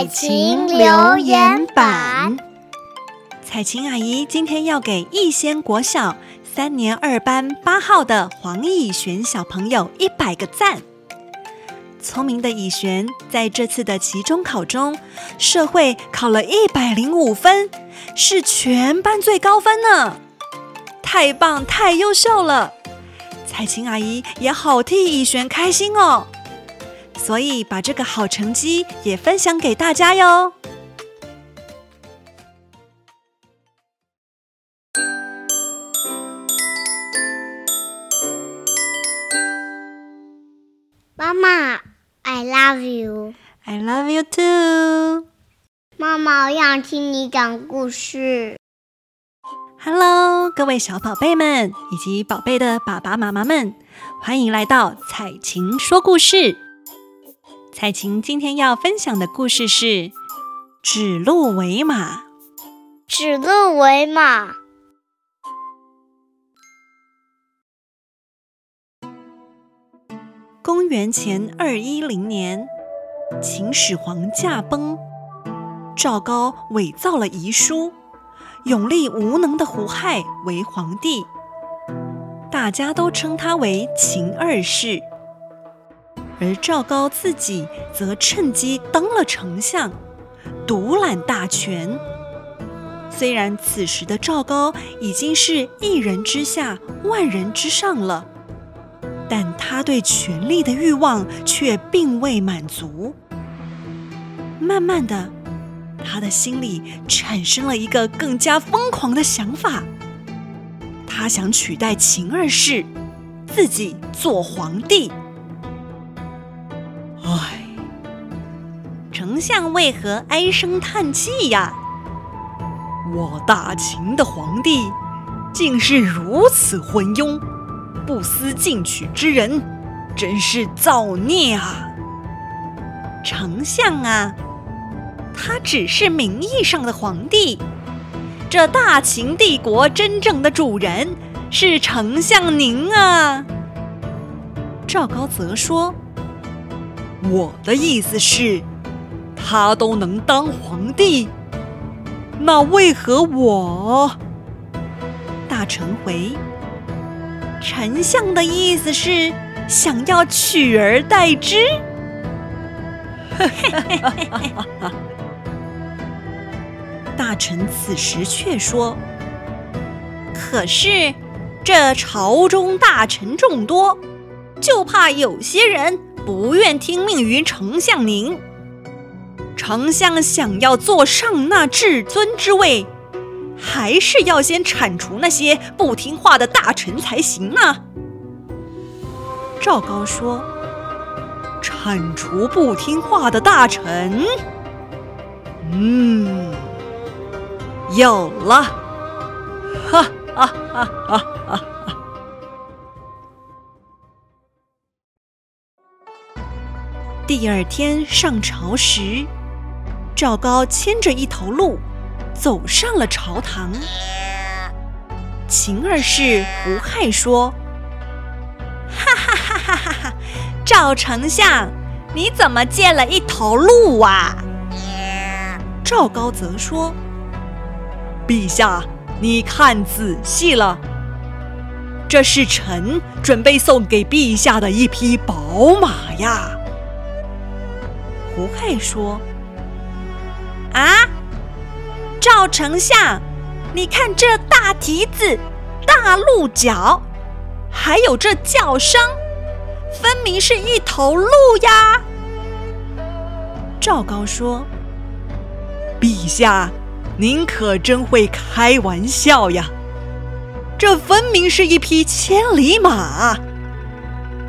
彩晴留言板，彩晴阿姨今天要给逸仙国小三年二班八号的黄以璇小朋友一百个赞。聪明的以璇在这次的期中考中，社会考了一百零五分，是全班最高分呢！太棒，太优秀了！彩晴阿姨也好替以璇开心哦。所以把这个好成绩也分享给大家哟。妈妈，I love you. I love you too. 妈妈，我想听你讲故事。Hello，各位小宝贝们以及宝贝的爸爸妈妈们，欢迎来到彩琴说故事。彩琴今天要分享的故事是《指鹿为马》。指鹿为马。公元前二一零年，秦始皇驾崩，赵高伪造了遗书，永立无能的胡亥为皇帝，大家都称他为秦二世。而赵高自己则趁机当了丞相，独揽大权。虽然此时的赵高已经是一人之下，万人之上了，但他对权力的欲望却并未满足。慢慢的，他的心里产生了一个更加疯狂的想法：他想取代秦二世，自己做皇帝。丞相为何唉声叹气呀？我大秦的皇帝竟是如此昏庸、不思进取之人，真是造孽啊！丞相啊，他只是名义上的皇帝，这大秦帝国真正的主人是丞相您啊！赵高则说。我的意思是，他都能当皇帝，那为何我？大臣回：丞相的意思是想要取而代之。大臣此时却说：可是这朝中大臣众多，就怕有些人。不愿听命于丞相您，丞相想要坐上那至尊之位，还是要先铲除那些不听话的大臣才行呢。赵高说：“铲除不听话的大臣，嗯，有了，哈哈哈哈哈。”第二天上朝时，赵高牵着一头鹿走上了朝堂。秦二世胡亥说：“哈哈哈哈哈哈！赵丞相，你怎么借了一头鹿啊？”赵高则说：“陛下，你看仔细了，这是臣准备送给陛下的一匹宝马呀。”胡亥说：“啊，赵丞相，你看这大蹄子、大鹿角，还有这叫声，分明是一头鹿呀！”赵高说：“陛下，您可真会开玩笑呀！这分明是一匹千里马。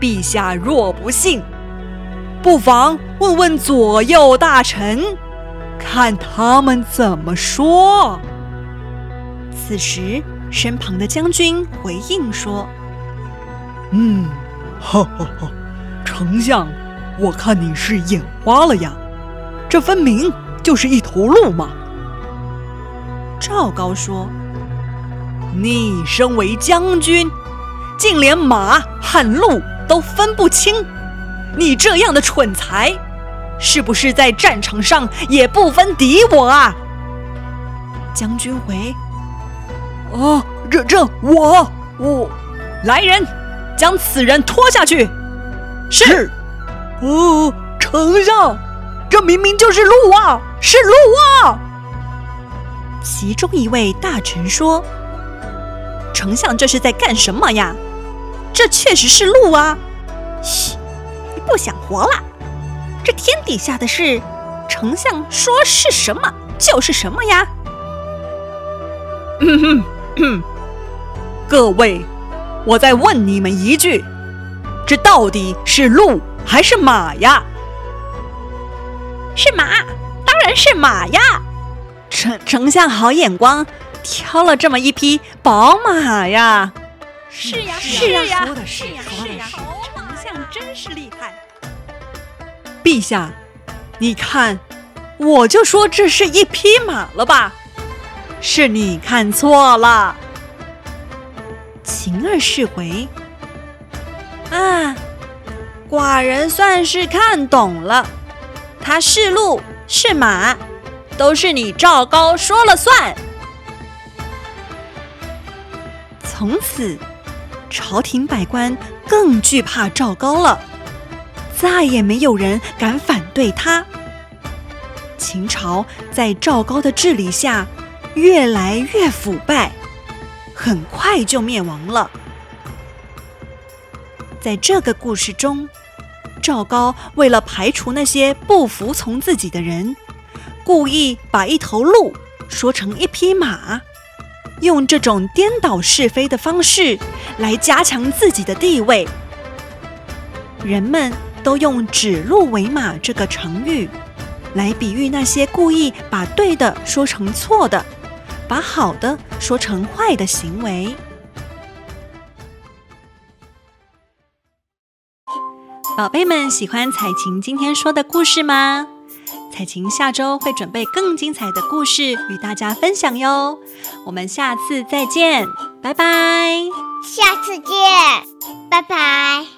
陛下若不信。”不妨问问左右大臣，看他们怎么说。此时，身旁的将军回应说：“嗯，哈哈哈，丞相，我看你是眼花了呀，这分明就是一头鹿嘛。”赵高说：“你身为将军，竟连马和鹿都分不清，你这样的蠢材，是不是在战场上也不分敌我啊？”将军回。啊，这这我我，来人，将此人拖下去。是。哦，丞相，这明明就是鹿啊，是鹿啊！其中一位大臣说：“丞相这是在干什么呀？这确实是鹿啊！”嘘，你不想活了？这天底下的事，丞相说是什么就是什么呀。嗯哼。哼，各位，我再问你们一句，这到底是鹿还是马呀？是马，当然是马呀！丞丞相好眼光，挑了这么一匹宝马呀！是呀，是呀，是呀，是呀，丞相真是厉害。陛下，你看，我就说这是一匹马了吧？是你看错了。秦二世回啊，寡人算是看懂了，他是鹿是马，都是你赵高说了算。从此，朝廷百官更惧怕赵高了，再也没有人敢反对他。秦朝在赵高的治理下，越来越腐败，很快就灭亡了。在这个故事中，赵高为了排除那些不服从自己的人，故意把一头鹿说成一匹马，用这种颠倒是非的方式来加强自己的地位。人们都用“指鹿为马”这个成语，来比喻那些故意把对的说成错的。把好的说成坏的行为。宝贝们喜欢采晴今天说的故事吗？采晴下周会准备更精彩的故事与大家分享哟。我们下次再见，拜拜。下次见，拜拜。